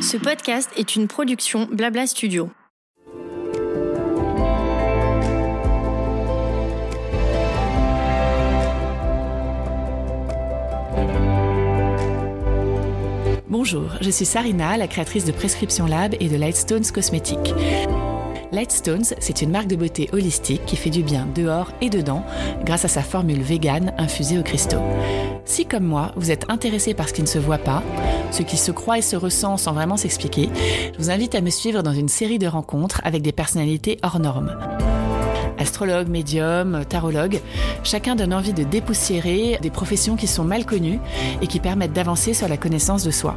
Ce podcast est une production Blabla Studio. Bonjour, je suis Sarina, la créatrice de Prescription Lab et de Lightstones Cosmétiques. Lightstones, c'est une marque de beauté holistique qui fait du bien dehors et dedans grâce à sa formule végane infusée au cristaux. Si comme moi, vous êtes intéressé par ce qui ne se voit pas, ce qui se croit et se ressent sans vraiment s'expliquer, je vous invite à me suivre dans une série de rencontres avec des personnalités hors normes. Astrologue, médium, tarologue, chacun donne envie de dépoussiérer des professions qui sont mal connues et qui permettent d'avancer sur la connaissance de soi.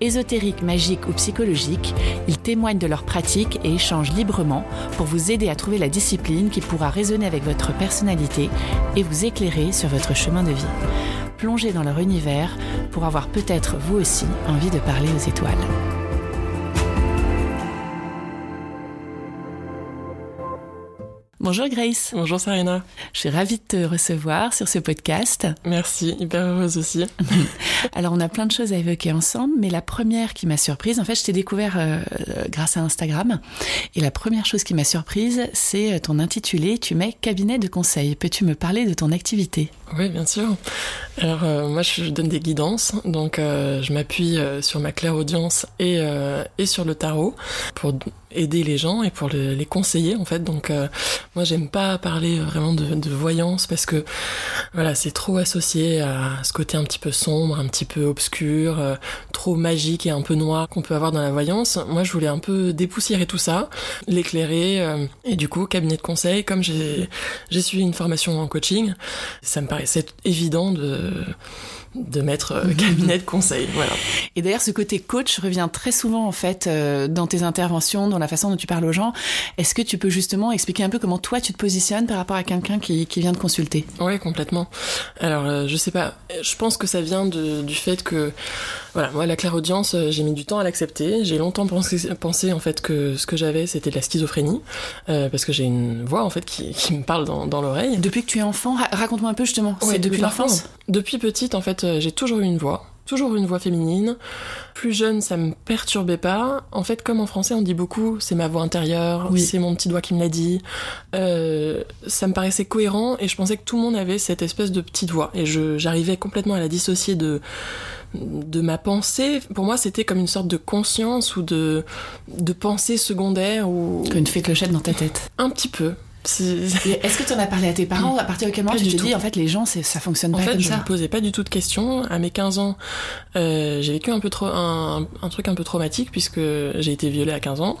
Ésotériques, magiques ou psychologiques, ils témoignent de leurs pratiques et échangent librement pour vous aider à trouver la discipline qui pourra résonner avec votre personnalité et vous éclairer sur votre chemin de vie. Plongez dans leur univers pour avoir peut-être vous aussi envie de parler aux étoiles. Bonjour Grace. Bonjour Sarina. Je suis ravie de te recevoir sur ce podcast. Merci, hyper heureuse aussi. Alors on a plein de choses à évoquer ensemble, mais la première qui m'a surprise, en fait je t'ai découvert euh, grâce à Instagram, et la première chose qui m'a surprise, c'est ton intitulé, tu mets cabinet de conseil. Peux-tu me parler de ton activité? Oui, bien sûr. Alors euh, moi je donne des guidances, donc euh, je m'appuie sur ma claire audience et, et sur le tarot pour aider les gens et pour les conseiller en fait. Donc euh, moi j'aime pas parler vraiment de, voyance parce que voilà c'est trop associé à ce côté un petit peu sombre, un petit peu obscur, euh, trop magique et un peu noir qu'on peut avoir dans la voyance. Moi je voulais un peu dépoussiérer tout ça, l'éclairer euh, et du coup cabinet de conseil comme j'ai j'ai suivi une formation en coaching, ça me paraissait évident de de mettre euh, cabinet de conseil. Voilà. Et d'ailleurs, ce côté coach revient très souvent en fait euh, dans tes interventions, dans la façon dont tu parles aux gens. Est-ce que tu peux justement expliquer un peu comment toi tu te positionnes par rapport à quelqu'un qui, qui vient de consulter? Oui, complètement. Alors, euh, je sais pas. Je pense que ça vient de, du fait que, voilà, moi la claire audience, j'ai mis du temps à l'accepter. J'ai longtemps pensé, pensé, en fait que ce que j'avais c'était de la schizophrénie parce que j'ai une voix en fait qui, qui me parle dans, dans l'oreille. Depuis que tu es enfant, raconte-moi un peu justement. c'est depuis l'enfance. Depuis petite, en fait euh, j'ai toujours eu une voix, toujours une voix féminine. Plus jeune, ça me perturbait pas. En fait, comme en français, on dit beaucoup, c'est ma voix intérieure, c'est mon petit doigt qui me l'a dit. Euh, ça me paraissait cohérent et je pensais que tout le monde avait cette espèce de petite voix. Et j'arrivais complètement à la dissocier de de ma pensée. Pour moi, c'était comme une sorte de conscience ou de de pensée secondaire ou une fée clochette dans ta tête. Un petit peu. Est-ce que tu en as parlé à tes parents? À partir de quel moment tu te dis, en fait, les gens, ça fonctionne pas comme ça En fait, je me posais pas du tout de questions. À mes 15 ans, euh, j'ai vécu un peu trop un, un, truc un peu traumatique puisque j'ai été violée à 15 ans.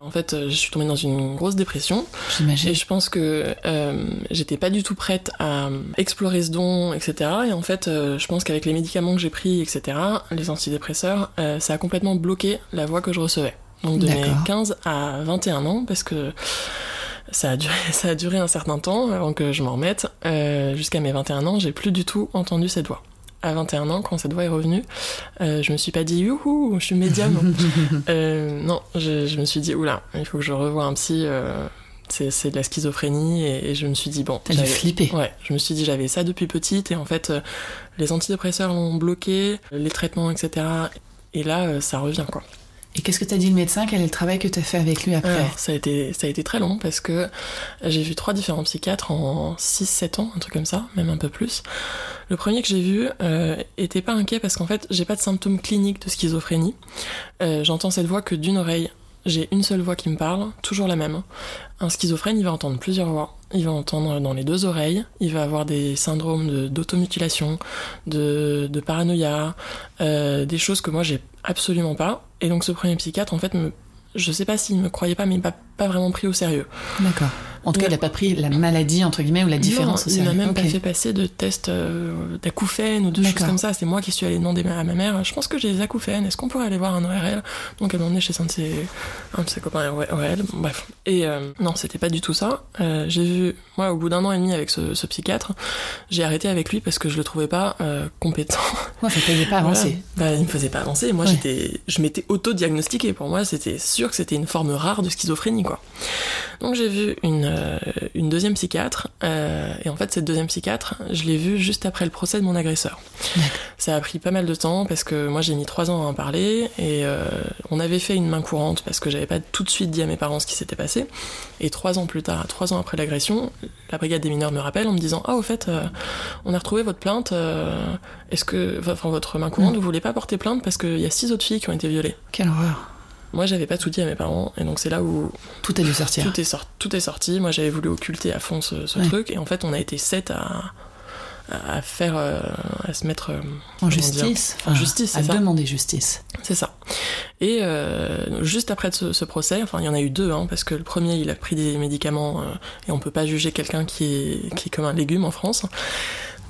En fait, je suis tombée dans une grosse dépression. J'imagine. Et je pense que euh, j'étais pas du tout prête à explorer ce don, etc. Et en fait, euh, je pense qu'avec les médicaments que j'ai pris, etc., les antidépresseurs, euh, ça a complètement bloqué la voix que je recevais. Donc de mes 15 à 21 ans, parce que ça a duré, ça a duré un certain temps avant que je m'en remette. Euh, Jusqu'à mes 21 ans, j'ai plus du tout entendu cette voix. À 21 ans, quand cette voix est revenue, euh, je me suis pas dit youhou, je suis médium. euh, non, je, je, me suis dit oula, il faut que je revoie un psy. Euh, c'est de la schizophrénie et, et, je me suis dit bon. T'as flippé. Ouais, je me suis dit j'avais ça depuis petite et en fait les antidépresseurs l'ont bloqué, les traitements, etc. Et là, ça revient quoi. Et qu'est-ce que t'as dit le médecin? Quel est le travail que t'as fait avec lui après? Ça a été ça a été très long parce que j'ai vu trois différents psychiatres en 6-7 ans, un truc comme ça, même un peu plus. Le premier que j'ai vu euh, était pas inquiet parce qu'en fait j'ai pas de symptômes cliniques de schizophrénie. Euh, J'entends cette voix que d'une oreille. J'ai une seule voix qui me parle, toujours la même. Un schizophrène, il va entendre plusieurs voix. Il va entendre dans les deux oreilles. Il va avoir des syndromes d'automutilation, de, paranoïa, euh, des choses que moi j'ai absolument pas. Et donc ce premier psychiatre, en fait, me, je sais pas s'il me croyait pas, mais il pas vraiment pris au sérieux. D'accord. En tout cas, il n'a pas pris la maladie, entre guillemets, ou la différence non. Il m'a même okay. pas fait passer de tests euh, d'acouphènes ou de choses comme ça. C'est moi qui suis allée demander à ma mère, je pense que j'ai des acouphènes, est-ce qu'on pourrait aller voir un ORL Donc elle m'a emmené chez un de ses, un de ses copains ORL, bref. Et euh, non, c'était pas du tout ça. Euh, j'ai vu, moi, au bout d'un an et demi avec ce, ce psychiatre, j'ai arrêté avec lui parce que je le trouvais pas euh, compétent. Ouais, ça faisait pas avancer. Voilà. Bah, il me faisait pas avancer. Moi, ouais. j'étais, je m'étais auto-diagnostiqué. Pour moi, c'était sûr que c'était une forme rare de schizophrénie, quoi. Donc j'ai vu une, euh, une deuxième psychiatre, euh, et en fait cette deuxième psychiatre, je l'ai vue juste après le procès de mon agresseur. Ça a pris pas mal de temps parce que moi j'ai mis trois ans à en parler, et euh, on avait fait une main courante parce que j'avais pas tout de suite dit à mes parents ce qui s'était passé. Et trois ans plus tard, trois ans après l'agression, la brigade des mineurs me rappelle en me disant ah au fait euh, on a retrouvé votre plainte, est-ce que enfin votre main courante, Mm. vous voulez pas porter plainte parce qu'il y a six autres filles qui ont été violées. Quelle horreur. Moi j'avais pas tout dit à mes parents et donc c'est là où Tout a dû sortir. tout est, sorti, tout est sorti. Moi, j'avais voulu occulter à fond ce, ce Ouais. truc, et en fait, on a été sept à, à faire, euh, à se mettre euh, En justice. dire, en justice, À ça. demander justice. C'est ça. Et euh, juste après ce, ce procès, enfin, il y en a eu deux, hein, parce que le premier, il a pris des médicaments, euh, et on peut pas juger quelqu'un qui est, qui est comme un légume en France.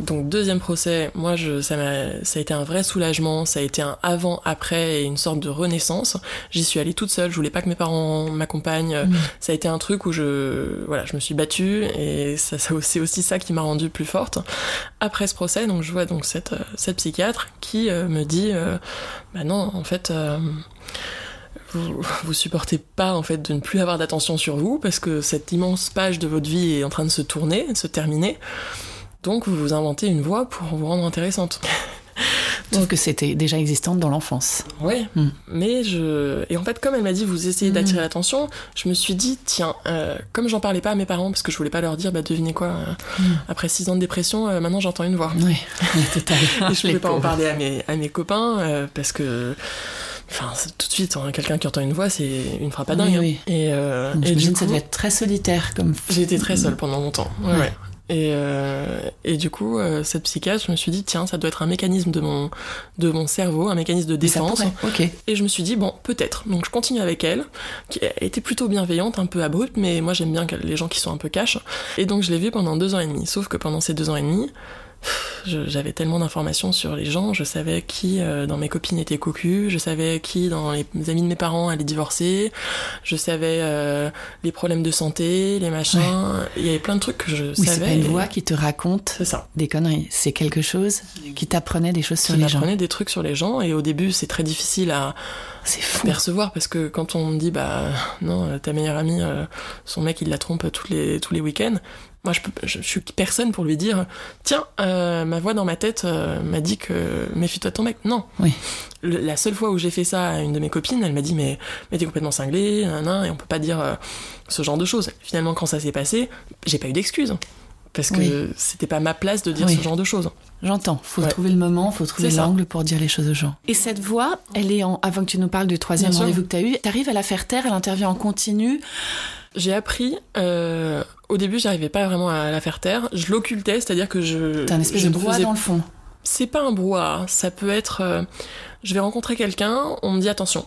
Donc deuxième procès, moi je, ça, m'a, ça a été un vrai soulagement, ça a été un avant-après et une sorte de renaissance. J'y suis allée toute seule, je voulais pas que mes parents m'accompagnent. Mm. Ça a été un truc où je, voilà, je me suis battue et ça, ça- c'est aussi ça qui m'a rendue plus forte. Après ce procès, donc je vois donc cette, cette psychiatre qui euh, me dit, euh, bah non, en fait. euh, vous, vous supportez pas en fait de ne plus avoir d'attention sur vous parce que cette immense page de votre vie est en train de se tourner, de se terminer. Donc vous vous inventez une voie pour vous rendre intéressante. Sauf que c'était déjà existante dans l'enfance. Ouais. Mm. Mais je et en fait comme elle m'a dit vous essayez d'attirer l'attention, je me suis dit tiens euh, comme j'en parlais pas à mes parents parce que je voulais pas leur dire bah devinez quoi euh, Mm. après six ans de dépression euh, maintenant j'entends une voix. Oui, total. Et je pouvais pas en parler à mes, à mes copains euh, parce que. Enfin, tout de suite, hein, quelqu'un qui entend une voix, c'est une frappe à Oui, dingue. hein. oui. Et, euh, et J'imagine du que ça coup, devait être très solitaire comme. j'ai été très seule pendant longtemps. Ouais, Ouais. ouais. Et, euh, et du coup, euh, cette psychiatre, je me suis dit, tiens, ça doit être un mécanisme de mon, de mon cerveau, un mécanisme de défense. pourrait, Ok. Et je me suis dit, bon, peut-être. Donc je continue avec elle, qui été plutôt bienveillante, un peu abrupte, mais moi j'aime bien les gens qui sont un peu cash. Et donc je l'ai vue pendant deux ans et demi. Sauf que pendant ces deux ans et demi, j'avais tellement d'informations sur les gens, je savais qui euh, dans mes copines était cocu, je savais qui dans les amis de mes parents allait divorcer, je savais euh, les problèmes de santé, les machins, il y avait plein de trucs que je Oui, c'est savais. pas une et- voix qui te raconte ça. des conneries. C'est quelque chose qui t'apprenait des choses sur Qui les gens. m'apprenait des trucs sur les gens et au début c'est très difficile à, percevoir parce que quand on me dit bah non ta meilleure amie euh, son mec il la trompe tous les tous les week-ends moi je peux je, je suis personne pour lui dire tiens euh, ma voix dans ma tête euh, m'a dit que méfie-toi de ton mec non Oui. Le- la seule fois où j'ai fait ça à une de mes copines elle m'a dit mais mais t'es complètement cinglé nan, et on peut pas dire euh, ce genre de choses finalement quand ça s'est passé j'ai pas eu d'excuses parce que Oui. c'était pas ma place de dire Oui. ce genre de choses J'entends. Faut Ouais. trouver le moment, faut trouver l'angle pour dire les choses aux gens. Et cette voix, elle est en. Avant que tu nous parles du troisième rendez-vous que tu as eu, t'arrives à la faire taire, elle intervient en continu. J'ai appris, euh, au début j'arrivais pas vraiment à la faire taire, je l'occultais, c'est-à-dire que je... T'as un espèce de brouhaha faisais- dans le fond. C'est pas un brouhaha, ça peut être... euh, je vais rencontrer quelqu'un, on me dit attention.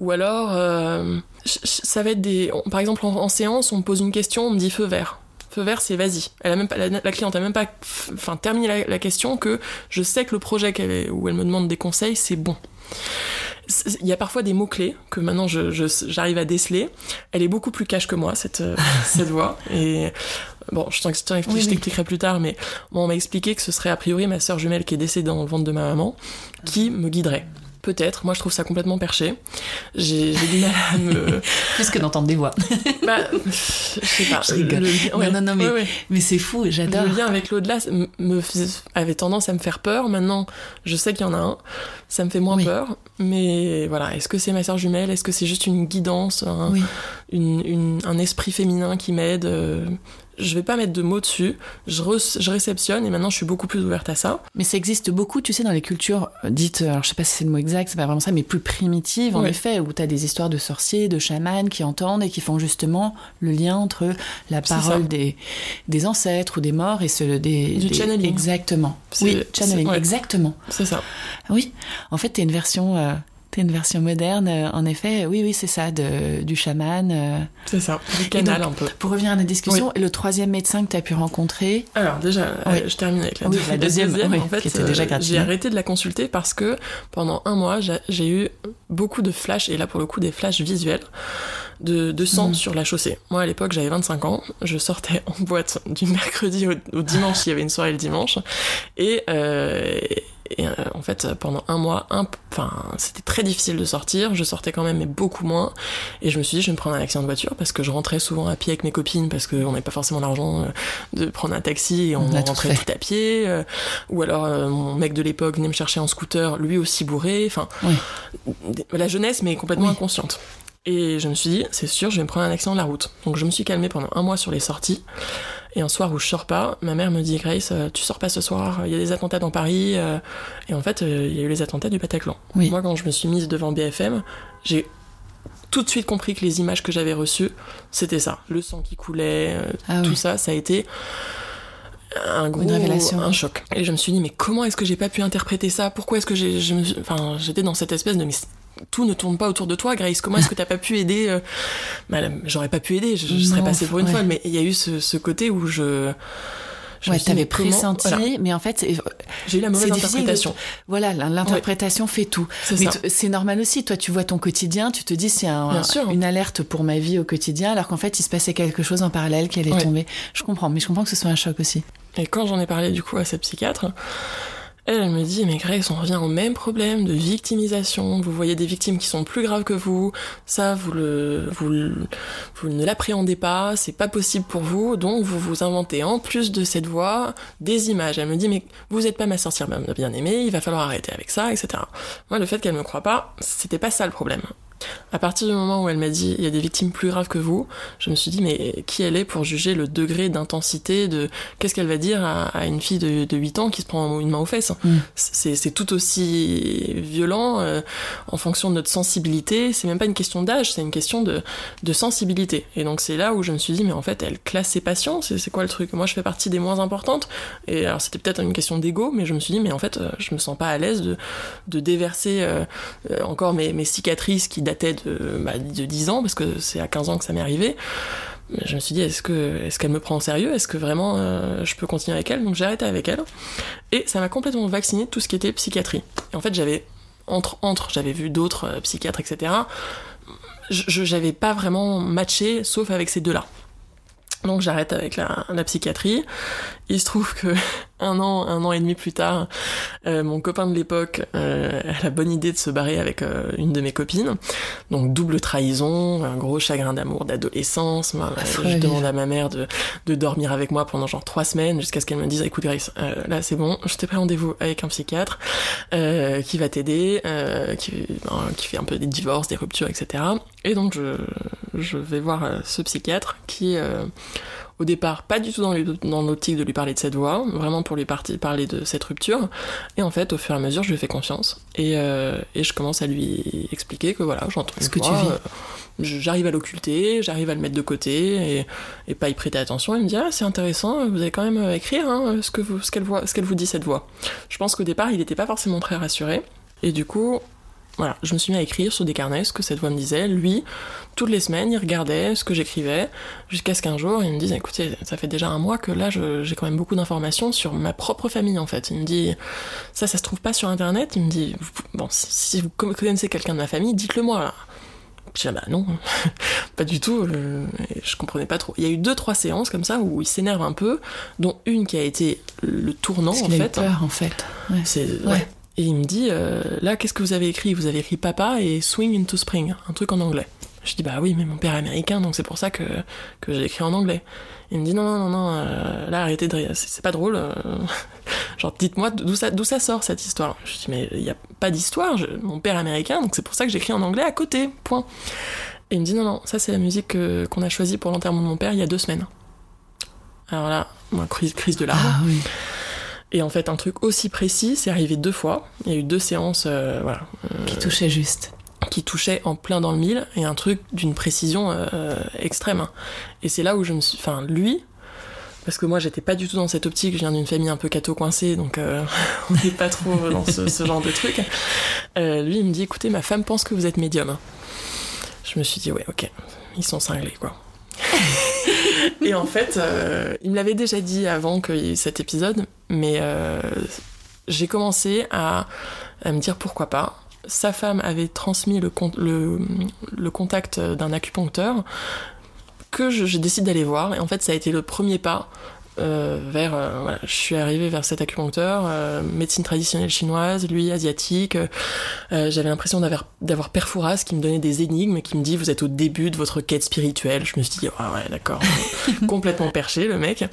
Ou alors, euh, ça va être des... par exemple en, en séance, on me pose une question, on me dit feu vert. Feu vert, c'est vas-y. Elle a même pas, la, la cliente a même pas enfin, terminé la, la question que je sais que le projet qu'elle est- où elle me demande des conseils, c'est bon. Il y a parfois des mots-clés que maintenant j'arrive à déceler. Elle est beaucoup plus cash que moi, cette, euh, cette voix. Et bon, je Oui, oui. t'expliquerai plus tard, mais bon, on m'a expliqué que ce serait a priori ma sœur jumelle qui est décédée dans le ventre de ma maman qui me guiderait. Peut-être, moi je trouve ça complètement perché. J'ai du mal à me. Plus que d'entendre des voix. Bah, je sais pas. Je rigole. Le lien- ouais, non, non, mais ouais, ouais. Mais c'est fou, j'adore. Le lien avec l'au-delà me avait tendance à me faire peur. Maintenant, je sais qu'il y en a un. Ça me fait moins Oui. peur. Mais voilà, est-ce que c'est ma sœur jumelle? Est-ce que c'est juste une guidance, un, Oui. une- une- un esprit féminin qui m'aide euh, Je vais pas mettre de mots dessus. Je, re- je réceptionne et maintenant je suis beaucoup plus ouverte à ça. Mais ça existe beaucoup, tu sais, dans les cultures dites, euh, alors je sais pas si c'est le mot exact, c'est pas vraiment ça, mais plus primitives, en effet, où tu as des histoires de sorciers, de chamans qui entendent et qui font justement le lien entre la parole des, des ancêtres ou des morts et ceux des. Du des- channeling. Exactement. Oui, channeling, ouais. exactement. C'est ça. Oui, en fait, t'es une version. euh, une version moderne, euh, en effet. Oui, oui, c'est ça, de, du chaman. euh. C'est ça. Du canal donc- un peu. Pour revenir à la discussion, le troisième médecin que tu as pu rencontrer, Alors déjà, Oui. euh, je termine avec la, Oui, la deuxième, en fait, euh, j'ai arrêté de la consulter parce que pendant un mois, j'ai- j'ai eu beaucoup de flashs, et là pour le coup des flashs visuels, de, de sang Mhm. sur la chaussée. Moi à l'époque j'avais 25 ans, je sortais en boîte du mercredi au, au dimanche, il y avait une soirée le dimanche, et, euh, et, euh, en fait pendant un mois, un, enfin, c'était très difficile de sortir. Je sortais quand même, mais beaucoup moins. Et je me suis dit, je vais me prendre un accident de voiture parce que je rentrais souvent à pied avec mes copines parce qu'on n'avait pas forcément l'argent euh, de prendre un taxi et on, On a tout rentrait tout, à pied. euh, ou alors, mon mec de l'époque venait me chercher en scooter, lui aussi bourré. Enfin, Oui. la jeunesse, mais complètement Oui. inconsciente. Et je me suis dit, c'est sûr, je vais me prendre un accident de la route. Donc je me suis calmée pendant un mois sur les sorties. Et un soir où je sors pas, ma mère me dit, Grace, euh, tu sors pas ce soir, il y a des attentats dans Paris. euh. Et en fait, euh, il y a eu les attentats du Bataclan. Oui. Moi, quand je me suis mise devant BFM, j'ai tout de suite compris que les images que j'avais reçues, c'était ça. Le sang qui coulait, Ah tout oui. ça, ça a été un gros révélation. un choc. Et je me suis dit, mais comment est-ce que j'ai pas pu interpréter ça? Pourquoi est-ce que j'ai, enfin, j'étais dans cette espèce de, mais tout ne tourne pas autour de toi, Grace. Comment est-ce que t'as pas pu aider euh, Madame, j'aurais pas pu aider, je, je serais Non, passée pour une ouais. folle. Mais il y a eu ce, ce côté où je, je ouais, t'avais pressenti, voilà. mais en fait, c'est- j'ai eu la mauvaise de- interprétation. Voilà, l'in- l'interprétation fait tout. C'est Mais normal aussi. Toi, tu vois ton quotidien, tu te dis c'est un- une alerte pour ma vie au quotidien, alors qu'en fait, il se passait quelque chose en parallèle qui allait Ouais. tomber. Je comprends, mais je comprends que ce soit un choc aussi. Et quand j'en ai parlé du coup à cette psychiatre, elle, me dit mais Grace, on revient au même problème de victimisation. Vous voyez des victimes qui sont plus graves que vous. Ça, vous le, vous, ne l'appréhendez pas. C'est pas possible pour vous. Donc vous vous inventez en plus de cette voix des images. Elle me dit mais vous êtes pas ma sorcière bien aimée. Il va falloir arrêter avec ça, etc. Moi, le fait qu'elle me croit pas, c'était pas ça le problème. À partir du moment où elle m'a dit il y a des victimes plus graves que vous, je me suis dit mais qui elle est pour juger le degré d'intensité de qu'est-ce qu'elle va dire à, à une fille de, de 8 ans qui se prend une main aux fesses Mm. C'est tout aussi violent euh, en fonction de notre sensibilité. C'est même pas une question d'âge, c'est une question de, de sensibilité. Et donc c'est là où je me suis dit mais en fait elle classe ses patients, c'est c'est quoi le truc? Moi je fais partie des moins importantes. Et alors c'était peut-être une question d'ego, mais je me suis dit mais en fait euh, je me sens pas à l'aise de, de déverser euh, euh, encore mes, mes cicatrices qui dataient de, bah, de 10 ans, parce que c'est à 15 ans que ça m'est arrivé. Je me suis dit, est-ce que est-ce qu'elle me prend au sérieux? Est-ce que vraiment euh, je peux continuer avec elle? Donc j'ai arrêté avec elle. Et ça m'a complètement vacciné de tout ce qui était psychiatrie. Et en fait, j'avais, entre, entre, j'avais vu d'autres euh, psychiatres, etc. Je, j'avais pas vraiment matché, sauf avec ces deux-là. Donc j'arrête avec la, la psychiatrie. Il se trouve que un an, un an et demi plus tard, euh, mon copain de l'époque euh, a la bonne idée de se barrer avec euh, une de mes copines. Donc double trahison, un gros chagrin d'amour d'adolescence. Moi, Affreux je demande à ma mère de, de dormir avec moi pendant genre trois semaines jusqu'à ce qu'elle me dise écoute Grace, euh, là c'est bon, je t'ai pris rendez-vous avec un psychiatre euh, qui va t'aider, euh, qui, ben, qui fait un peu des divorces, des ruptures, etc. Et donc je, je vais voir euh, ce psychiatre qui euh, au départ pas du tout dans l'op- dans l'optique de lui parler de cette voix, vraiment pour lui parler de cette rupture. Et en fait, au fur et à mesure, je lui fais confiance et, euh, et je commence à lui expliquer que voilà, j'entends Ce que tu vis. euh, j'arrive à l'occulter, j'arrive à le mettre de côté et, et pas y prêter attention. Il me dit ah c'est intéressant, vous allez quand même euh, écrire hein, ce que vous, ce qu'elle voit, ce qu'elle vous dit cette voix. Je pense qu'au départ, il n'était pas forcément très rassuré et du coup. Voilà, je me suis mis à écrire sur des carnets ce que cette voix me disait. Lui, toutes les semaines, il regardait ce que j'écrivais, jusqu'à ce qu'un jour, il me dise, écoutez, ça fait déjà un mois que là, j'ai quand même beaucoup d'informations sur ma propre famille, en fait. Il me dit, ça, ça se trouve pas sur Internet. Il me dit, bon, si, vous connaissez quelqu'un de ma famille, dites-le moi. Je dis, ah bah non, pas du tout, euh, je comprenais pas trop. Il y a eu deux, trois séances comme ça où il s'énerve un peu, dont une qui a été le tournant, en qu'il a eu fait. peur, en fait. Ouais. C'est Ouais. ouais. Et il me dit euh, là qu'est-ce que vous avez écrit? Vous avez écrit papa et swing into spring, un truc en anglais. Je dis bah oui mais mon père est américain donc c'est pour ça que que j'ai écrit en anglais. Il me dit non non non non euh, là arrêtez de rire c'est pas drôle. euh, genre dites-moi d'où ça d'où ça sort cette histoire. Je dis mais il y a pas d'histoire. Mon père est américain donc c'est pour ça que j'écris en anglais à côté. Point. Et il me dit non non ça c'est la musique que- qu'on a choisie pour l'enterrement de mon père il y a deux semaines. Alors là, moi, crise, crise de larmes. Ah oui. Et en fait, un truc aussi précis, c'est arrivé deux fois. Il y a eu deux séances euh, voilà, Qui touchait juste. qui touchaient en plein dans le mille et un truc d'une précision euh, extrême. Et c'est là où je me suis. Enfin, lui, parce que moi, j'étais pas du tout dans cette optique, je viens d'une famille un peu catho-coincée, donc euh, on n'est pas trop dans ce, ce genre de truc. Euh, lui, il me dit écoutez, ma femme pense que vous êtes médium. Je me suis dit ouais, ok, ils sont cinglés, quoi. Et en fait, euh, il me l'avait déjà dit avant ait cet épisode, mais euh, j'ai commencé à, me dire pourquoi pas. Sa femme avait transmis le, con- le, le contact d'un acupuncteur que je décide d'aller voir. Et en fait, ça a été le premier pas vers, voilà, je suis arrivée vers cet acupuncteur, médecine traditionnelle chinoise, lui asiatique. J'avais l'impression d'avoir d'avoir Perfouras qui me donnait des énigmes, qui me dit vous êtes au début de votre quête spirituelle. Je me suis dit ah ouais d'accord, complètement perché le mec.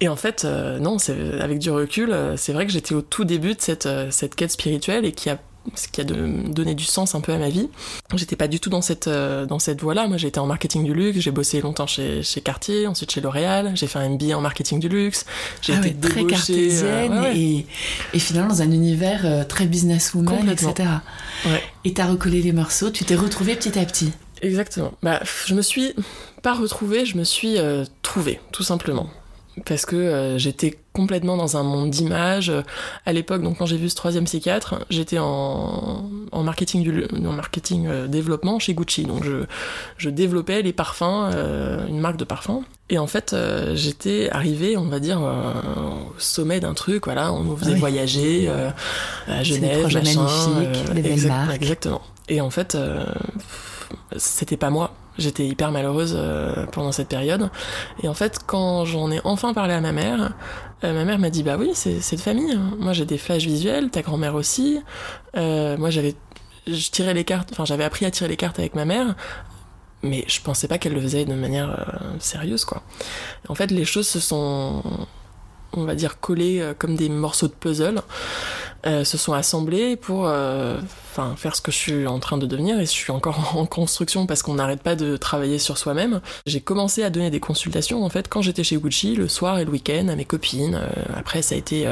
Et en fait non, c'est avec du recul, c'est vrai que j'étais au tout début de cette cette quête spirituelle et qui a ce qui a donné du sens un peu à ma vie. J'étais pas du tout dans cette euh, dans cette voie-là. Moi, j'étais en marketing du luxe. J'ai bossé longtemps chez chez Cartier, ensuite chez L'Oréal. J'ai fait un MBA en marketing du luxe. J'ai ah été très cartésienne euh, Et, et finalement dans un univers euh, très businesswoman, etc. Et t'as recollé les morceaux. Tu t'es retrouvée petit à petit. Exactement. Bah, je me suis pas retrouvée, je me suis trouvée, tout simplement parce que euh, j'étais complètement dans un monde d'images. À l'époque, donc quand j'ai vu ce troisième psychiatre, j'étais en, en marketing du en marketing euh, développement chez Gucci. Donc je, je développais les parfums, euh, une marque de parfums. Et en fait, j'étais arrivée, on va dire, au sommet d'un truc. Voilà, on nous faisait voyager à Genève, des machin, magnifiques, des belles marques. Exactement. Et en fait, c'était pas moi J'étais hyper malheureuse euh, pendant cette période. Et en fait, quand j'en ai enfin parlé à ma mère, euh, ma mère m'a dit Bah oui, c'est de famille. Hein. Moi, j'ai des flashs visuels, ta grand-mère aussi. Euh, moi, j'avais. Je tirais les cartes, enfin, j'avais appris à tirer les cartes avec ma mère, mais je pensais pas qu'elle le faisait de manière sérieuse, quoi. En fait, les choses se sont, on va dire, collées comme des morceaux de puzzle. Euh, se sont assemblés pour euh, enfin faire ce que je suis en train de devenir et je suis encore en construction parce qu'on n'arrête pas de travailler sur soi-même. J'ai commencé à donner des consultations en fait quand j'étais chez Gucci le soir et le week-end à mes copines. Euh, après ça a été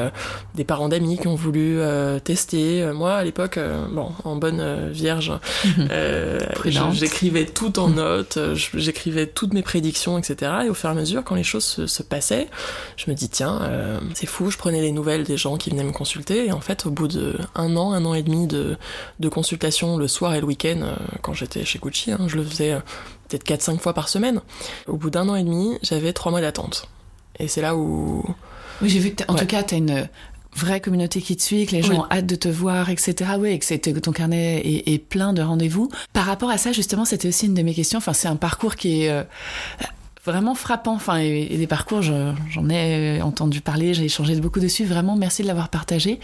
des parents d'amis qui ont voulu tester. Moi à l'époque, bon en bonne vierge, j'écrivais tout en notes, j'écrivais toutes mes prédictions etc. Et au fur et à mesure quand les choses se, se passaient, je me dis tiens c'est fou, je prenais les nouvelles des gens qui venaient me consulter et en fait au bout de un an, un an et demi de, de consultation le soir et le week-end, euh, quand j'étais chez Gucci, hein, je le faisais euh, peut-être 4-5 fois par semaine. Au bout d'un an et demi, j'avais 3 mois d'attente. Et c'est là où... Oui, j'ai vu que, en tout cas, tu as une vraie communauté qui te suit, que les gens ont hâte de te voir, etc. Oui, et que ton carnet est, plein de rendez-vous. Par rapport à ça, justement, c'était aussi une de mes questions. Enfin, c'est un parcours qui est... Euh, vraiment frappant. Enfin, et, des parcours, j'en ai entendu parler, j'ai échangé beaucoup dessus. Vraiment, merci de l'avoir partagé.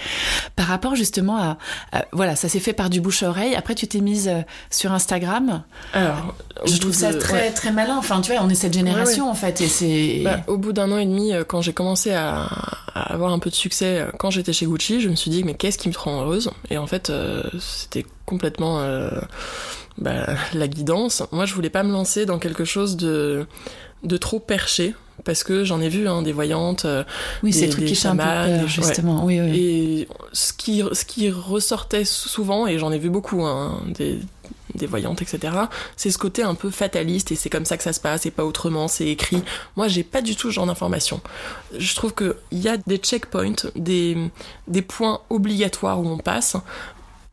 Par rapport justement à, voilà, ça s'est fait par du bouche à oreille. Après, tu t'es mise euh, sur Instagram. Alors, je trouve ça très très malin. Enfin, tu vois, on est cette génération en fait, et c'est. Bah, au bout d'un an et demi, euh, quand j'ai commencé à, avoir un peu de succès, euh, quand j'étais chez Gucci, je me suis dit mais qu'est-ce qui me rend heureuse? Et en fait, c'était complètement bah, la guidance. Moi, je voulais pas me lancer dans quelque chose de de trop percher parce que j'en ai vu hein, des voyantes euh, oui ces trucs qui chamans justement oui, oui, et ce qui ce qui ressortait souvent et j'en ai vu beaucoup hein, des des voyantes, etc. C'est ce côté un peu fataliste et c'est comme ça que ça se passe et pas autrement, c'est écrit. Moi, j'ai pas du tout ce genre d'informations. Je trouve qu'il y a des checkpoints, des, des points obligatoires où on passe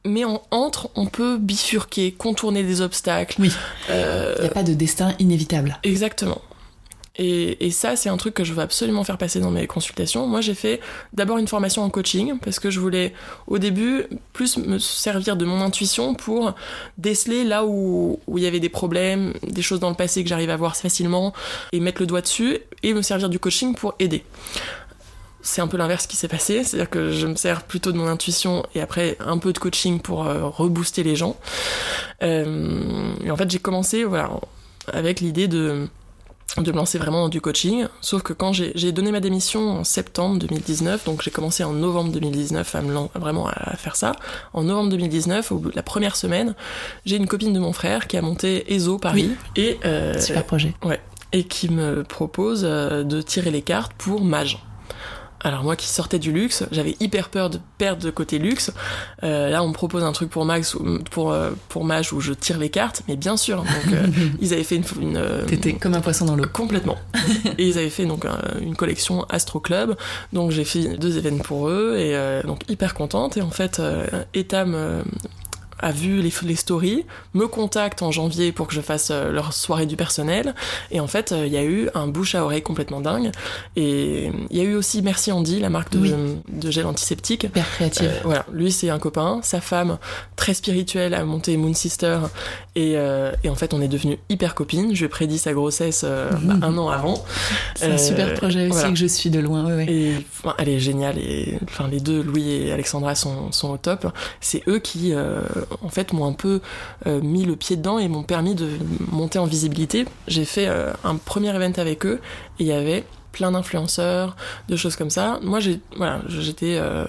mais en, entre, on peut bifurquer, contourner des obstacles. Oui. Euh, Il n'y a pas de destin inévitable. Exactement. Et, et, ça, c'est un truc que je veux absolument faire passer dans mes consultations. Moi, j'ai fait d'abord une formation en coaching parce que je voulais, au début, plus me servir de mon intuition pour déceler là où, où il y avait des problèmes, des choses dans le passé que j'arrive à voir facilement et mettre le doigt dessus et me servir du coaching pour aider c'est un peu l'inverse qui s'est passé, c'est-à-dire que je me sers plutôt de mon intuition et après un peu de coaching pour euh, rebooster les gens. Euh, et en fait, j'ai commencé voilà, avec l'idée de, de me lancer vraiment dans du coaching, sauf que quand j'ai donné ma démission en septembre 2019, donc j'ai commencé en novembre 2019 à me vraiment à faire ça. En novembre 2019, au bout de la première semaine, j'ai une copine de mon frère qui a monté ESO Paris et euh, super projet. Ouais, et qui me propose de tirer les cartes pour Mage. Alors moi qui sortais du luxe, j'avais hyper peur de perdre de côté luxe. Euh, là, on me propose un truc pour Max, pour euh, pour Mage où je tire les cartes, mais bien sûr. Donc euh, ils avaient fait une, une t'étais comme un poisson dans l'eau. Complètement. et ils avaient fait donc une collection Astro Club. Donc j'ai fait deux événements pour eux et donc hyper contente. Et en fait, Etam a vu les, les stories, me contacte en janvier pour que je fasse euh, leur soirée du personnel. Et en fait, il y a eu un bouche à oreille complètement dingue. Et il y a eu aussi Merci Andy, la marque de, Oui. de gel antiseptique. Hyper créative. Euh, voilà, lui c'est un copain, sa femme très spirituelle a monté Moon Sister et, euh, et en fait on est devenus hyper copines. Je lui ai prédit sa grossesse euh, bah, un an avant. C'est un Euh, super projet aussi voilà. que je suis de loin. ouais, ouais. Et enfin, elle est géniale et enfin les deux, Louis et Alexandra sont, sont au top. C'est eux qui euh, en fait m'ont un peu euh, mis le pied dedans et m'ont permis de monter en visibilité. J'ai fait euh, un premier event avec eux et il y avait plein d'influenceurs, de choses comme ça. Moi, j'ai voilà, j'étais euh,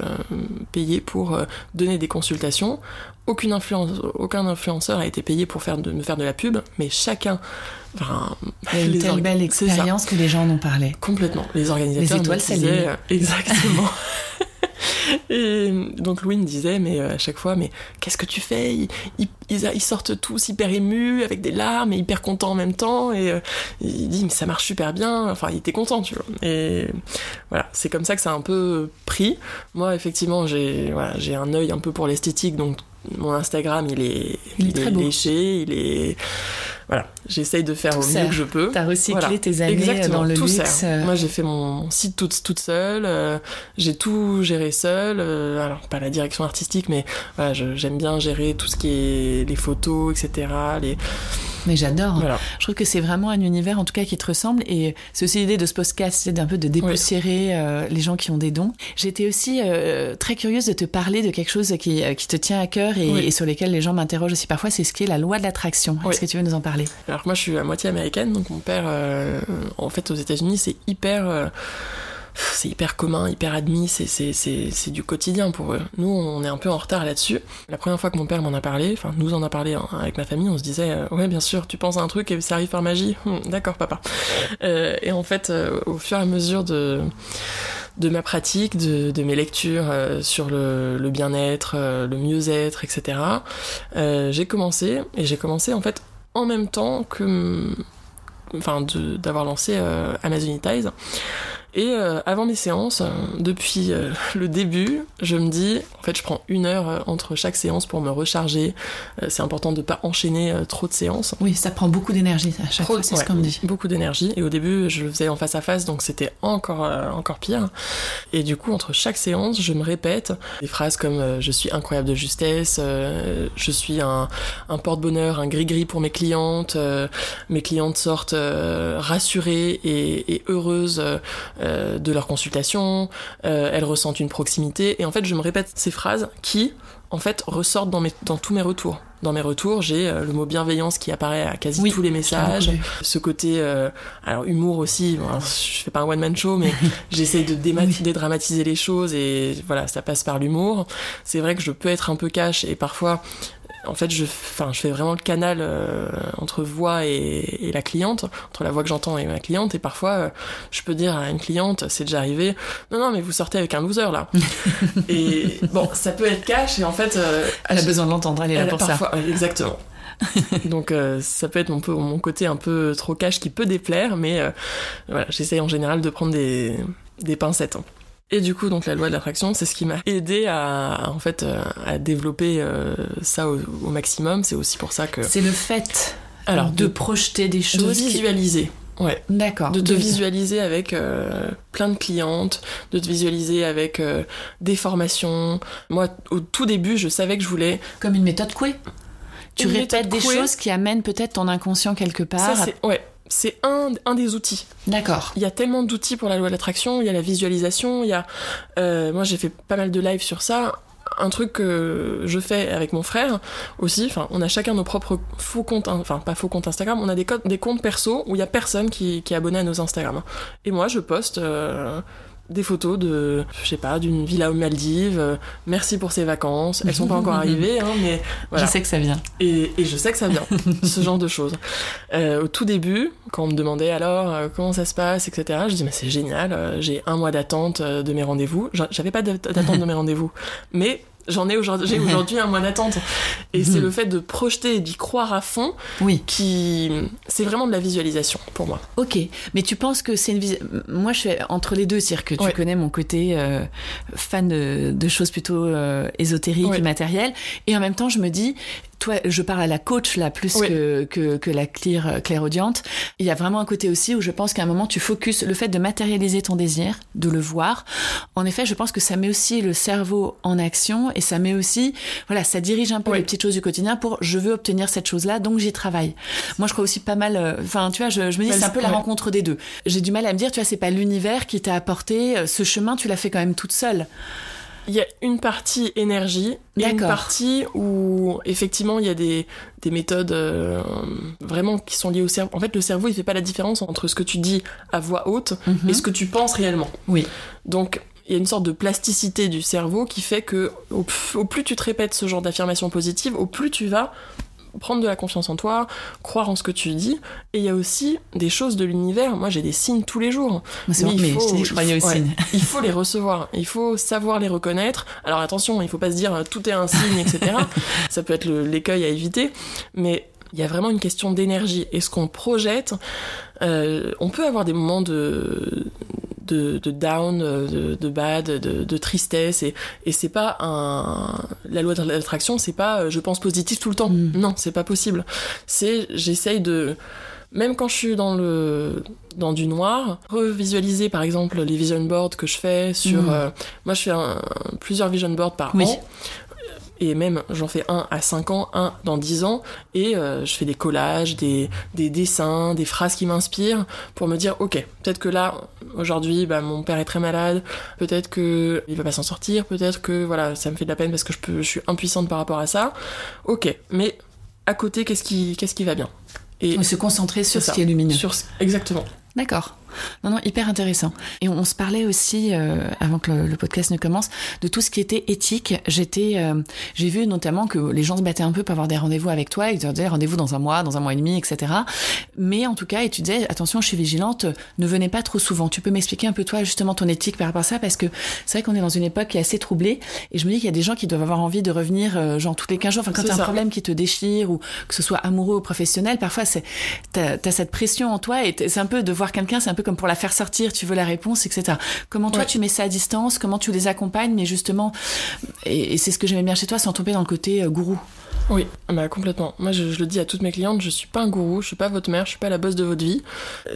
payée pour euh, donner des consultations. Aucune influence, aucun influenceur a été payé pour faire de, me faire de la pub, mais chacun, enfin, une les telle belle expérience que les gens en ont parlé. Complètement. Les organisateurs Les étoiles disaient, euh, Exactement. Et donc Louis me disait, mais euh, à chaque fois, mais qu'est-ce que tu fais? Ils, ils- ils- ils sortent tous hyper émus, avec des larmes et hyper contents en même temps. Et euh, il dit, mais ça marche super bien. Enfin, il était content, tu vois. Et voilà, c'est comme ça que ça a un peu pris. Moi, effectivement, j'ai voilà, un œil un peu pour l'esthétique, donc mon Instagram, il est, Il est très beau. léché, il est voilà, j'essaye de faire Tout au mieux que je peux. T'as recyclé Voilà. tes années Exactement, dans le tout luxe. sert. euh, Moi, j'ai fait mon site toute, toute seule. euh, j'ai tout géré seule. euh, alors, pas la direction artistique, mais voilà, j'aime bien gérer tout ce qui est les photos, etc. Les... Mais j'adore. Voilà. Je trouve que c'est vraiment un univers, en tout cas, qui te ressemble. Et c'est aussi l'idée de ce podcast, c'est d'un peu de dépoussiérer euh, les gens qui ont des dons. J'étais aussi euh, très curieuse de te parler de quelque chose qui, euh, qui te tient à cœur et, Oui. et sur lesquels les gens m'interrogent aussi parfois, c'est ce qui est la loi de l'attraction. Oui. Est-ce que tu veux nous en parler? Alors, moi, je suis à moitié américaine, donc mon père, euh, en fait, aux États-Unis, c'est hyper. C'est hyper commun, hyper admis, c'est, du quotidien pour eux. Nous, on est un peu en retard là-dessus. La première fois que mon père m'en a parlé, enfin, nous en a parlé hein, avec ma famille, on se disait, euh, ouais, bien sûr, tu penses à un truc et ça arrive par magie. Hum, d'accord, papa. Euh, et en fait, euh, au fur et à mesure de, de ma pratique, de, de mes lectures euh, sur le, le bien-être, le mieux-être, etc., j'ai commencé, et j'ai commencé en fait en même temps que enfin d'avoir lancé Amazonitize et euh, avant mes séances euh, depuis euh, le début je me dis en fait je prends une heure euh, entre chaque séance pour me recharger. Euh, c'est important de pas enchaîner trop de séances. Oui, ça prend beaucoup d'énergie à chaque Trop- fois, c'est ouais, ce qu'on me dit. beaucoup d'énergie. Et au début je le faisais en face à face donc c'était encore encore pire. Et du coup entre chaque séance je me répète des phrases comme euh, je suis incroyable de justesse euh, je suis un, un porte-bonheur un gris-gris pour mes clientes euh, mes clientes sortent rassurées et, et heureuses euh, de leur consultation euh, elles ressentent une proximité. Et en fait je me répète ces phrases qui en fait ressortent dans, mes, dans tous mes retours. Dans mes retours j'ai euh, le mot bienveillance qui apparaît à quasi Oui, tous les messages. ce côté euh, alors humour aussi bon, alors, je fais pas un one man show mais j'essaie de Oui. dédramatiser les choses et voilà ça passe par l'humour. C'est vrai que je peux être un peu cash et parfois en fait je enfin je fais vraiment le canal euh, entre voix et, et la cliente entre la voix que j'entends et ma cliente et parfois euh, je peux dire à une cliente c'est déjà arrivé non non mais vous sortez avec un loser là et bon ça peut être cash et en fait euh, Elle a besoin de l'entendre, elle est là elle pour ça. parfois- ouais, exactement. Donc euh, ça peut être mon, peu, mon côté un peu trop cash qui peut déplaire, mais euh, voilà, j'essaye en général de prendre des, des pincettes. Et du coup, donc la loi de l'attraction, c'est ce qui m'a aidé à en fait euh, à développer euh, ça au, au maximum. C'est aussi pour ça que C'est le fait alors de, de, projeter des de choses. qui- visualiser. Ouais, D'accord. de te visualiser avec euh, plein de clientes, de te visualiser avec euh, des formations. Moi, au tout début, je savais que je voulais Comme une méthode Coué. Tu Une répètes des choses qui amènent peut-être ton inconscient quelque ça, part. c'est ouais, c'est un, un des outils. D'accord. Il y a tellement d'outils pour la loi de l'attraction, il y a la visualisation, il y a... euh, moi j'ai fait pas mal de lives sur ça. Un truc que je fais avec mon frère aussi, enfin on a chacun nos propres faux comptes, hein, enfin pas faux comptes Instagram, on a des, codes, des comptes perso où il y a personne qui, qui est abonné à nos Instagram. Et moi je poste euh, des photos de, je sais pas, d'une villa aux Maldives, euh, merci pour ces vacances, elles sont pas encore arrivées, hein, mais voilà. Je sais que ça vient. Et, et je sais que ça vient, ce genre de choses. Euh, au tout début, quand on me demandait alors euh, comment ça se passe, etc., je dis mais c'est génial, euh, j'ai un mois d'attente euh, de mes rendez-vous. J'a- J'avais pas d'att- d'attente de mes rendez-vous, mais j'en ai aujourd'hui, j'ai aujourd'hui un mois d'attente. Et c'est le fait de projeter et d'y croire à fond Oui. qui, c'est vraiment de la visualisation pour moi. Ok, mais tu penses que c'est une vision. Moi, je suis entre les deux, c'est-à-dire que tu Ouais. connais mon côté euh, fan de, de choses plutôt euh, ésotériques Ouais. et matérielles, et en même temps, je me dis, toi, je parle à la coach là plus Oui. que, que que la claire euh, clairaudiente. Il y a vraiment un côté aussi où je pense qu'à un moment, tu focuses le fait de matérialiser ton désir, de le voir. En effet, je pense que ça met aussi le cerveau en action et ça met aussi, voilà, ça dirige un peu Oui. les petites choses du quotidien pour je veux obtenir cette chose-là, donc j'y travaille. Moi, je crois aussi pas mal. euh, Enfin, tu vois, je, je me dis c'est un peu la ouais. rencontre des deux. J'ai du mal à me dire, tu vois, c'est pas l'univers qui t'a apporté euh, ce chemin, tu l'as fait quand même toute seule. Il y a une partie énergie et une partie où effectivement il y a des, des méthodes euh, vraiment qui sont liées au cerveau. En fait, le cerveau il fait pas la différence entre ce que tu dis à voix haute Mhm. et ce que tu penses réellement. Oui. Donc il y a une sorte de plasticité du cerveau qui fait que au, au plus tu te répètes ce genre d'affirmation positive, au plus tu vas prendre de la confiance en toi, croire en ce que tu dis. Et il y a aussi des choses de l'univers. Moi, j'ai des signes tous les jours. Mais c'est Mais il faut- je croyais aux signes. Il les recevoir, il faut savoir les reconnaître. Alors attention, il faut pas se dire euh, tout est un signe, etc. Ça peut être l'écueil à éviter, mais il y a vraiment une question d'énergie. Et ce qu'on projette, euh, on peut avoir des moments de de, de down, de, de bad, de, de tristesse, et, et c'est pas un la loi de l'attraction, c'est pas euh, je pense positif tout le temps. Mm. Non, c'est pas possible. C'est j'essaye de même quand je suis dans le dans du noir, revisualiser par exemple les vision boards que je fais sur Mm. euh, moi je fais un- plusieurs vision boards par Oui. an et même j'en fais un à 5 ans, un dans 10 ans et euh, je fais des collages, des, des dessins, des phrases qui m'inspirent pour me dire ok, peut-être que là aujourd'hui bah, mon père est très malade, peut-être que il va pas s'en sortir, peut-être que voilà, ça me fait de la peine parce que je peux je suis impuissante par rapport à ça. OK, mais à côté qu'est-ce qui qu'est-ce qui va bien? Et Se concentrer sur ce ça. qui est lumineux. sur exactement. D'accord. Non, non, hyper intéressant. Et on, on se parlait aussi, euh, avant que le, le podcast ne commence, de tout ce qui était éthique. J'étais, euh, j'ai vu notamment que les gens se battaient un peu pour avoir des rendez-vous avec toi, ils te disaient rendez-vous dans un mois, dans un mois et demi, etc. Mais en tout cas, et tu disais, attention, je suis vigilante, ne venez pas trop souvent. Tu peux m'expliquer un peu toi, justement, ton éthique par rapport à ça, parce que c'est vrai qu'on est dans une époque qui est assez troublée, et je me dis qu'il y a des gens qui doivent avoir envie de revenir, euh, genre, tous les 15 jours. Enfin, quand C'est t'as un problème qui te déchire, ou que ce soit amoureux ou professionnel, parfois, c'est, t'as, t'as cette pression en toi, et c'est un peu de voir quelqu'un, c'est un peu comme pour la faire sortir, tu veux la réponse, etc. Comment toi Ouais. tu mets ça à distance, comment tu les accompagnes, mais justement, et, et c'est ce que j'aimais bien chez toi, sans tomber dans le côté euh, gourou. Oui, bah complètement. Moi, je, je le dis à toutes mes clientes, je suis pas un gourou, je suis pas votre mère, je suis pas la boss de votre vie.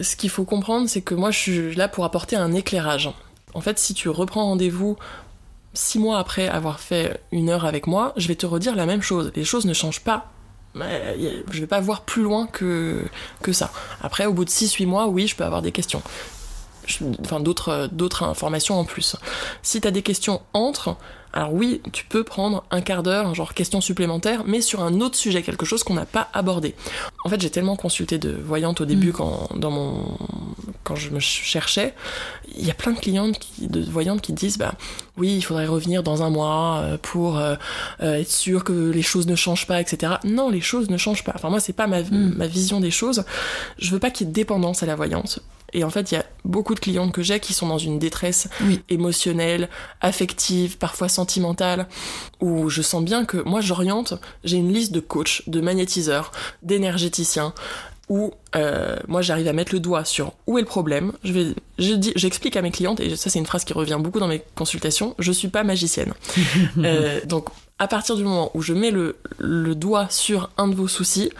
Ce qu'il faut comprendre, c'est que moi, je suis là pour apporter un éclairage. En fait, si tu reprends rendez-vous six mois après avoir fait une heure avec moi, je vais te redire la même chose. Les choses ne changent pas. Je vais pas voir plus loin que, que ça. Après, au bout de 6-8 mois, oui, je peux avoir des questions. Enfin, d'autres d'autres informations en plus. Si t'as des questions entre, alors oui, tu peux prendre un quart d'heure, genre questions supplémentaires, mais sur un autre sujet, quelque chose qu'on n'a pas abordé. En fait, j'ai tellement consulté de voyantes au début Mm. quand, dans mon, quand je me cherchais. Il y a plein de clientes, qui, de voyantes qui disent, bah oui, il faudrait revenir dans un mois euh, pour euh, euh, être sûr que les choses ne changent pas, etc. Non, les choses ne changent pas. Enfin, moi, c'est pas ma, Mm. ma vision des choses. Je veux pas qu'il y ait dépendance à la voyance. Et en fait, il y a beaucoup de clientes que j'ai qui sont dans une détresse Oui. émotionnelle, affective, parfois sentimentale, où je sens bien que moi j'oriente, j'ai une liste de coachs, de magnétiseurs, d'énergéticiens, où euh, moi j'arrive à mettre le doigt sur où est le problème. Je vais, je dis, j'explique à mes clientes, et ça c'est une phrase qui revient beaucoup dans mes consultations, je suis pas magicienne. Euh, donc à partir du moment où je mets le, le doigt sur un de vos soucis,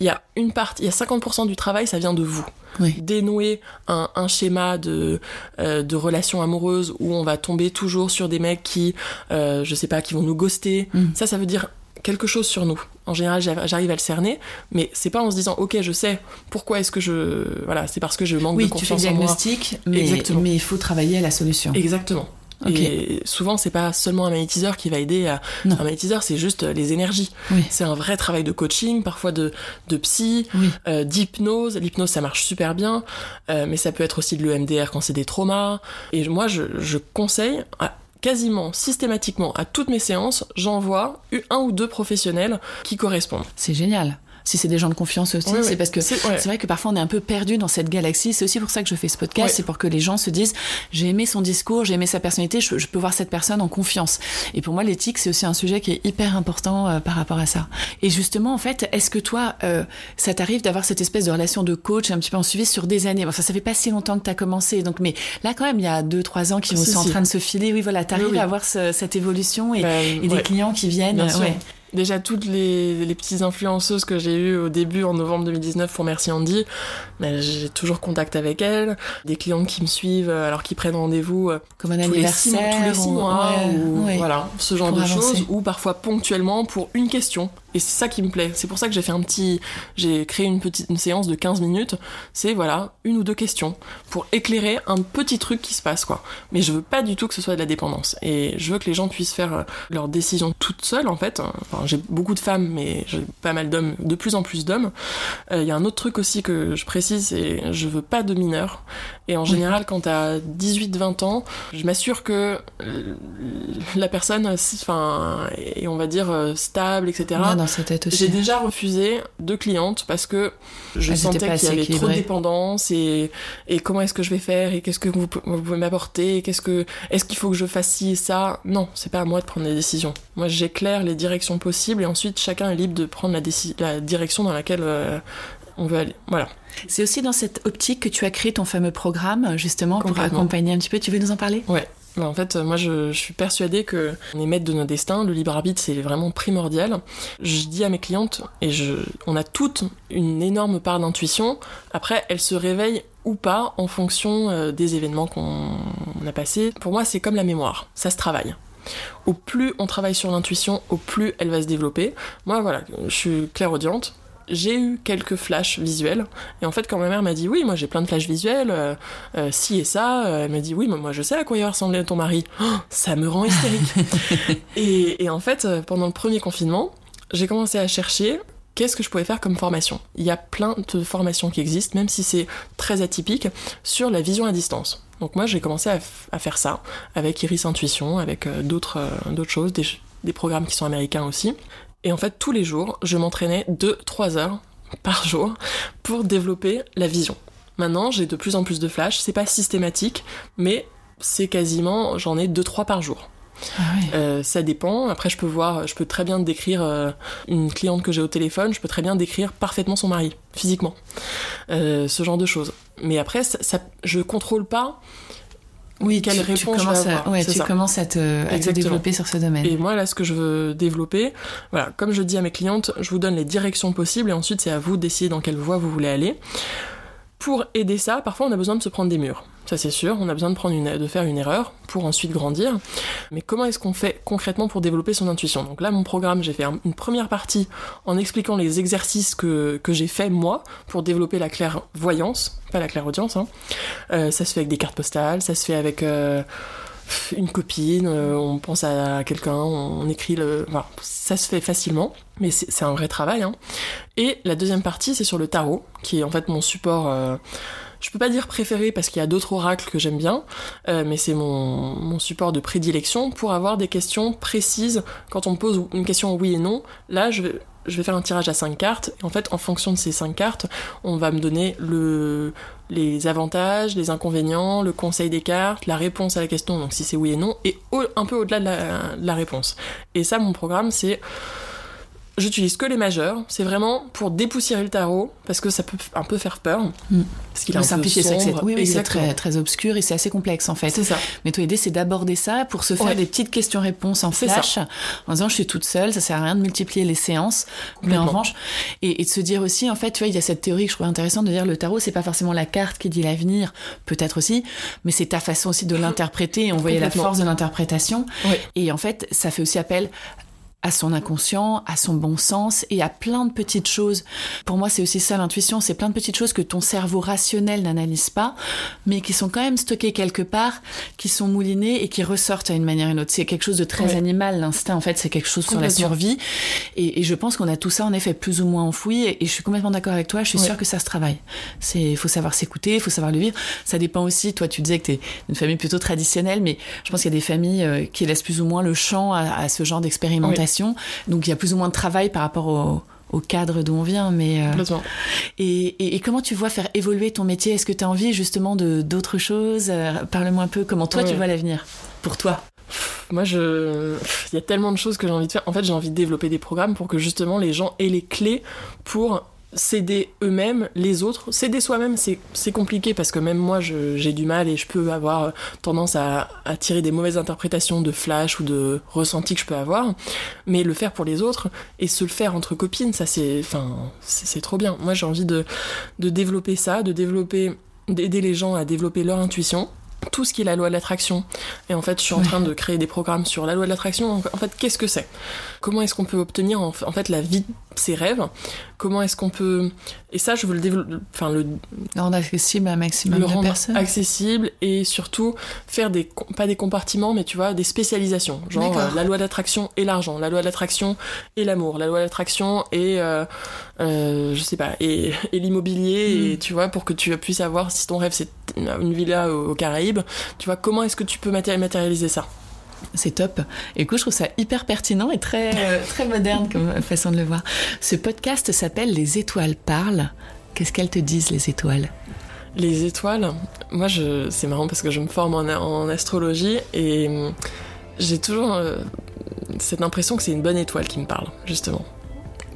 il y a une partie, il y a 50% du travail, ça vient de vous Oui. dénouer un, un schéma de, euh, de relations amoureuses où on va tomber toujours sur des mecs qui, euh, je sais pas, qui vont nous ghoster. Mm. Ça, ça veut dire quelque chose sur nous. En général, j'arrive à le cerner, mais c'est pas en se disant, ok, je sais pourquoi est-ce que je, voilà, c'est parce que je manque Oui, de tu fais le confiance en moi. diagnostic, mais, Exactement. mais il faut travailler à la solution. Exactement. Ok. Et souvent, c'est pas seulement un magnétiseur qui va aider à. Non. Un magnétiseur, c'est juste euh, les énergies. Oui. C'est un vrai travail de coaching, parfois de, de psy, Oui. euh, d'hypnose. L'hypnose, ça marche super bien, euh, mais ça peut être aussi de l'EMDR quand c'est des traumas. Et moi, je, je conseille à quasiment systématiquement à toutes mes séances, j'envoie un ou deux professionnels qui correspondent. C'est génial. Si c'est des gens de confiance aussi. c'est parce que c'est vrai que parfois on est un peu perdu dans cette galaxie. C'est aussi pour ça que je fais ce podcast, c'est pour que les gens se disent j'ai aimé son discours, j'ai aimé sa personnalité, je, peux voir cette personne en confiance. Et pour moi, l'éthique, c'est aussi un sujet qui est hyper important euh, par rapport à ça. Et justement, en fait, est-ce que toi, euh, ça t'arrive d'avoir cette espèce de relation de coach un petit peu en suivi sur des années? Bon, ça, fait pas si longtemps que tu as commencé, donc, mais là, quand même, il y a deux, trois ans qui sont en train de se filer. Oui, voilà, tu arrives à avoir cette évolution et, ben, des clients qui viennent. Déjà, toutes les, les petites influenceuses que j'ai eues au début, en novembre 2019, pour Merci Andy, mais j'ai toujours contact avec elles. Des clientes qui me suivent, euh, alors qu'ils prennent rendez-vous euh, comme un anniversaire, tous les six mois, ou, voilà, ce genre de choses, ou parfois ponctuellement pour une question. Et c'est ça qui me plaît. C'est pour ça que j'ai fait un petit, j'ai créé une petite une séance de 15 minutes. C'est voilà, une ou deux questions pour éclairer un petit truc qui se passe quoi. Mais je veux pas du tout que ce soit de la dépendance. Et je veux que les gens puissent faire euh, leurs décisions toutes seules en fait. Enfin, j'ai beaucoup de femmes, mais j'ai pas mal d'hommes, de plus en plus d'hommes. Il euh, y a un autre truc aussi que je précise, c'est je veux pas de mineurs. Et en général, quand t'as 18-20 ans, je m'assure que euh, la personne, enfin, et on va dire stable, etc dans sa tête aussi. J'ai déjà refusé deux clientes parce que je sentais qu'il y avait trop de dépendance et, et comment est-ce que je vais faire et qu'est-ce que vous, pouvez m'apporter qu'est-ce que est-ce qu'il faut que je fasse ci et ça? Non c'est pas à moi de prendre les décisions. Moi j'éclaire les directions possibles et ensuite chacun est libre de prendre la, la direction dans laquelle euh, on veut aller. Voilà. C'est aussi dans cette optique que tu as créé ton fameux programme justement pour accompagner un petit peu. Tu veux nous en parler? Ouais bah, en fait, moi, je, suis persuadée que on est maître de nos destins. Le libre arbitre, c'est vraiment primordial. Je dis à mes clientes, et on a toutes une énorme part d'intuition. Après, elle se réveille ou pas en fonction euh, des événements qu'on a passés. Pour moi, c'est comme la mémoire. Ça se travaille. Au plus on travaille sur l'intuition, au plus elle va se développer. Moi, voilà, je suis clairaudiente j'ai eu quelques flashs visuels. Et en fait, quand ma mère m'a dit oui, moi j'ai plein de flashs visuels, euh, euh, si et ça, euh, elle m'a dit oui, mais moi je sais à quoi il va ressembler ton mari. Oh, ça me rend hystérique. et, et, en fait, pendant le premier confinement, j'ai commencé à chercher qu'est-ce que je pouvais faire comme formation. Il y a plein de formations qui existent, même si c'est très atypique, sur la vision à distance. Donc moi j'ai commencé à, à, faire ça avec Iris Intuition, avec d'autres d'autres choses, des, des programmes qui sont américains aussi. Et en fait, tous les jours, je m'entraînais 2-3 heures par jour pour développer la vision. Maintenant, j'ai de plus en plus de flashs, c'est pas systématique, mais c'est quasiment, j'en ai 2-3 par jour. Ah euh, ça dépend. Après, je peux voir, je peux très bien décrire euh, une cliente que j'ai au téléphone, je peux très bien décrire parfaitement son mari, physiquement. Euh, ce genre de choses. Mais après, ça, ça, je contrôle pas oui, quelle tu, réponse tu commences, à, ouais, tu commences à, te, développer sur ce domaine. Et moi, là, ce que je veux développer, voilà, comme je dis à mes clientes, je vous donne les directions possibles et ensuite c'est à vous d'essayer dans quelle voie vous voulez aller. Pour aider ça, parfois on a besoin de se prendre des murs ça c'est sûr, on a besoin de, prendre faire une erreur pour ensuite grandir. Mais comment est-ce qu'on fait concrètement pour développer son intuition? Donc là, mon programme, j'ai fait une première partie en expliquant les exercices que, j'ai fait moi pour développer la clairvoyance, pas la clairaudience. Hein. Euh, ça se fait avec des cartes postales, ça se fait avec... Euh, une copine, euh, on pense à quelqu'un, on, écrit le... Ça se fait facilement, mais c'est un vrai travail. Hein. Et la deuxième partie, c'est sur le tarot, qui est en fait mon support je peux pas dire préféré parce qu'il y a d'autres oracles que j'aime bien, euh, mais c'est mon, support de prédilection pour avoir des questions précises. Quand on me pose une question oui et non, là je vais, je vais faire un tirage à 5 cartes, et en fait en fonction de ces 5 cartes, on va me donner le, les avantages, les inconvénients, le conseil des cartes, la réponse à la question, donc si c'est oui et non, et un peu au-delà de la réponse. Et ça, mon programme, c'est J'utilise que les majeurs. C'est vraiment pour dépoussiérer le tarot parce que ça peut un peu faire peur. Mm. Parce qu'il est un peu sombre. Oui, oui c'est très, très obscur et c'est assez complexe en fait. C'est ça. Mais ton idée, c'est d'aborder ça pour se faire des petites questions-réponses en flash. En disant, je suis toute seule, ça sert à rien de multiplier les séances. Mais en revanche, et, de se dire aussi, en fait, tu vois, il y a cette théorie que je trouve intéressante de dire le tarot, c'est pas forcément la carte qui dit l'avenir, peut-être aussi, mais c'est ta façon aussi de l'interpréter et on voyait la force de l'interprétation. Et en fait, ça fait aussi appel à son inconscient, à son bon sens et à plein de petites choses. Pour moi, c'est aussi ça l'intuition, c'est plein de petites choses que ton cerveau rationnel n'analyse pas, mais qui sont quand même stockées quelque part, qui sont moulinées et qui ressortent à une manière ou une autre. C'est quelque chose de très animal, l'instinct en fait, c'est quelque chose sur la survie. Et, je pense qu'on a tout ça en effet plus ou moins enfoui. Et, je suis complètement d'accord avec toi. Je suis sûre que ça se travaille. C'est, il faut savoir s'écouter, il faut savoir le vivre. Ça dépend aussi. Toi, tu disais que tu es une famille plutôt traditionnelle, mais je pense qu'il y a des familles euh, qui laissent plus ou moins le champ à, à ce genre d'expérimentation donc il y a plus ou moins de travail par rapport au cadre d'où on vient. Mais, Complètement. Et, et, comment tu vois faire évoluer ton métier? Est-ce que tu as envie justement de d'autres choses? Parle-moi un peu comment toi tu vois l'avenir pour toi. Moi, je, il y a tellement de choses que j'ai envie de faire. En fait, j'ai envie de développer des programmes pour que justement les gens aient les clés pour s'aider eux-mêmes, les autres. S'aider soi-même, c'est compliqué parce que même moi, j'ai du mal et je peux avoir tendance à, à, tirer des mauvaises interprétations de flash ou de ressenti que je peux avoir. Mais le faire pour les autres et se le faire entre copines, ça c'est, enfin, c'est trop bien. Moi, j'ai envie de, de développer ça, de développer, d'aider les gens à développer leur intuition tout ce qui est la loi de l'attraction. Et en fait, je suis en train de créer des programmes sur la loi de l'attraction. En fait, qu'est-ce que c'est? Comment est-ce qu'on peut obtenir en fait la vie de ses rêves? Comment est-ce qu'on peut et ça, je veux le développer, enfin le rendre accessible à un maximum le de rendre personnes. accessible et surtout faire des pas des compartiments, mais tu vois des spécialisations. Genre euh, la loi de l'attraction et l'argent, la loi de l'attraction et l'amour, la loi de l'attraction et euh, euh, je sais pas et, et l'immobilier et hmm. tu vois pour que tu puisses avoir si ton rêve c'est une villa aux Caraïbes, tu vois comment est-ce que tu peux matérialiser ça? C'est top. Et coup, je trouve ça hyper pertinent et très, euh, très moderne comme façon de le voir. Ce podcast s'appelle Les étoiles parlent. Qu'est-ce qu'elles te disent, les étoiles? Les étoiles, moi, je, c'est marrant parce que je me forme en, astrologie et hum, j'ai toujours euh, cette impression que c'est une bonne étoile qui me parle, justement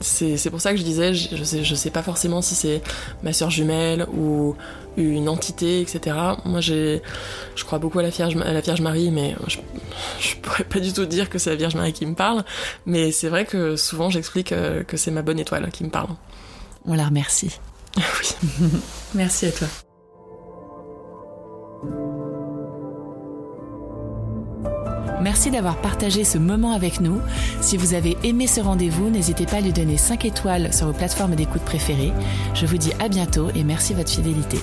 c'est pour ça que je disais, je sais, je sais pas forcément si c'est ma soeur jumelle ou une entité, etc. Moi, j'ai, je crois beaucoup à la Vierge, à la Vierge Marie, mais je, je pourrais pas du tout dire que c'est la Vierge Marie qui me parle. Mais c'est vrai que souvent, j'explique euh, que c'est ma bonne étoile qui me parle. On la remercie. oui. Merci à toi. Merci d'avoir partagé ce moment avec nous. Si vous avez aimé ce rendez-vous, n'hésitez pas à lui donner 5 étoiles sur vos plateformes d'écoute préférées. Je vous dis à bientôt et merci de votre fidélité.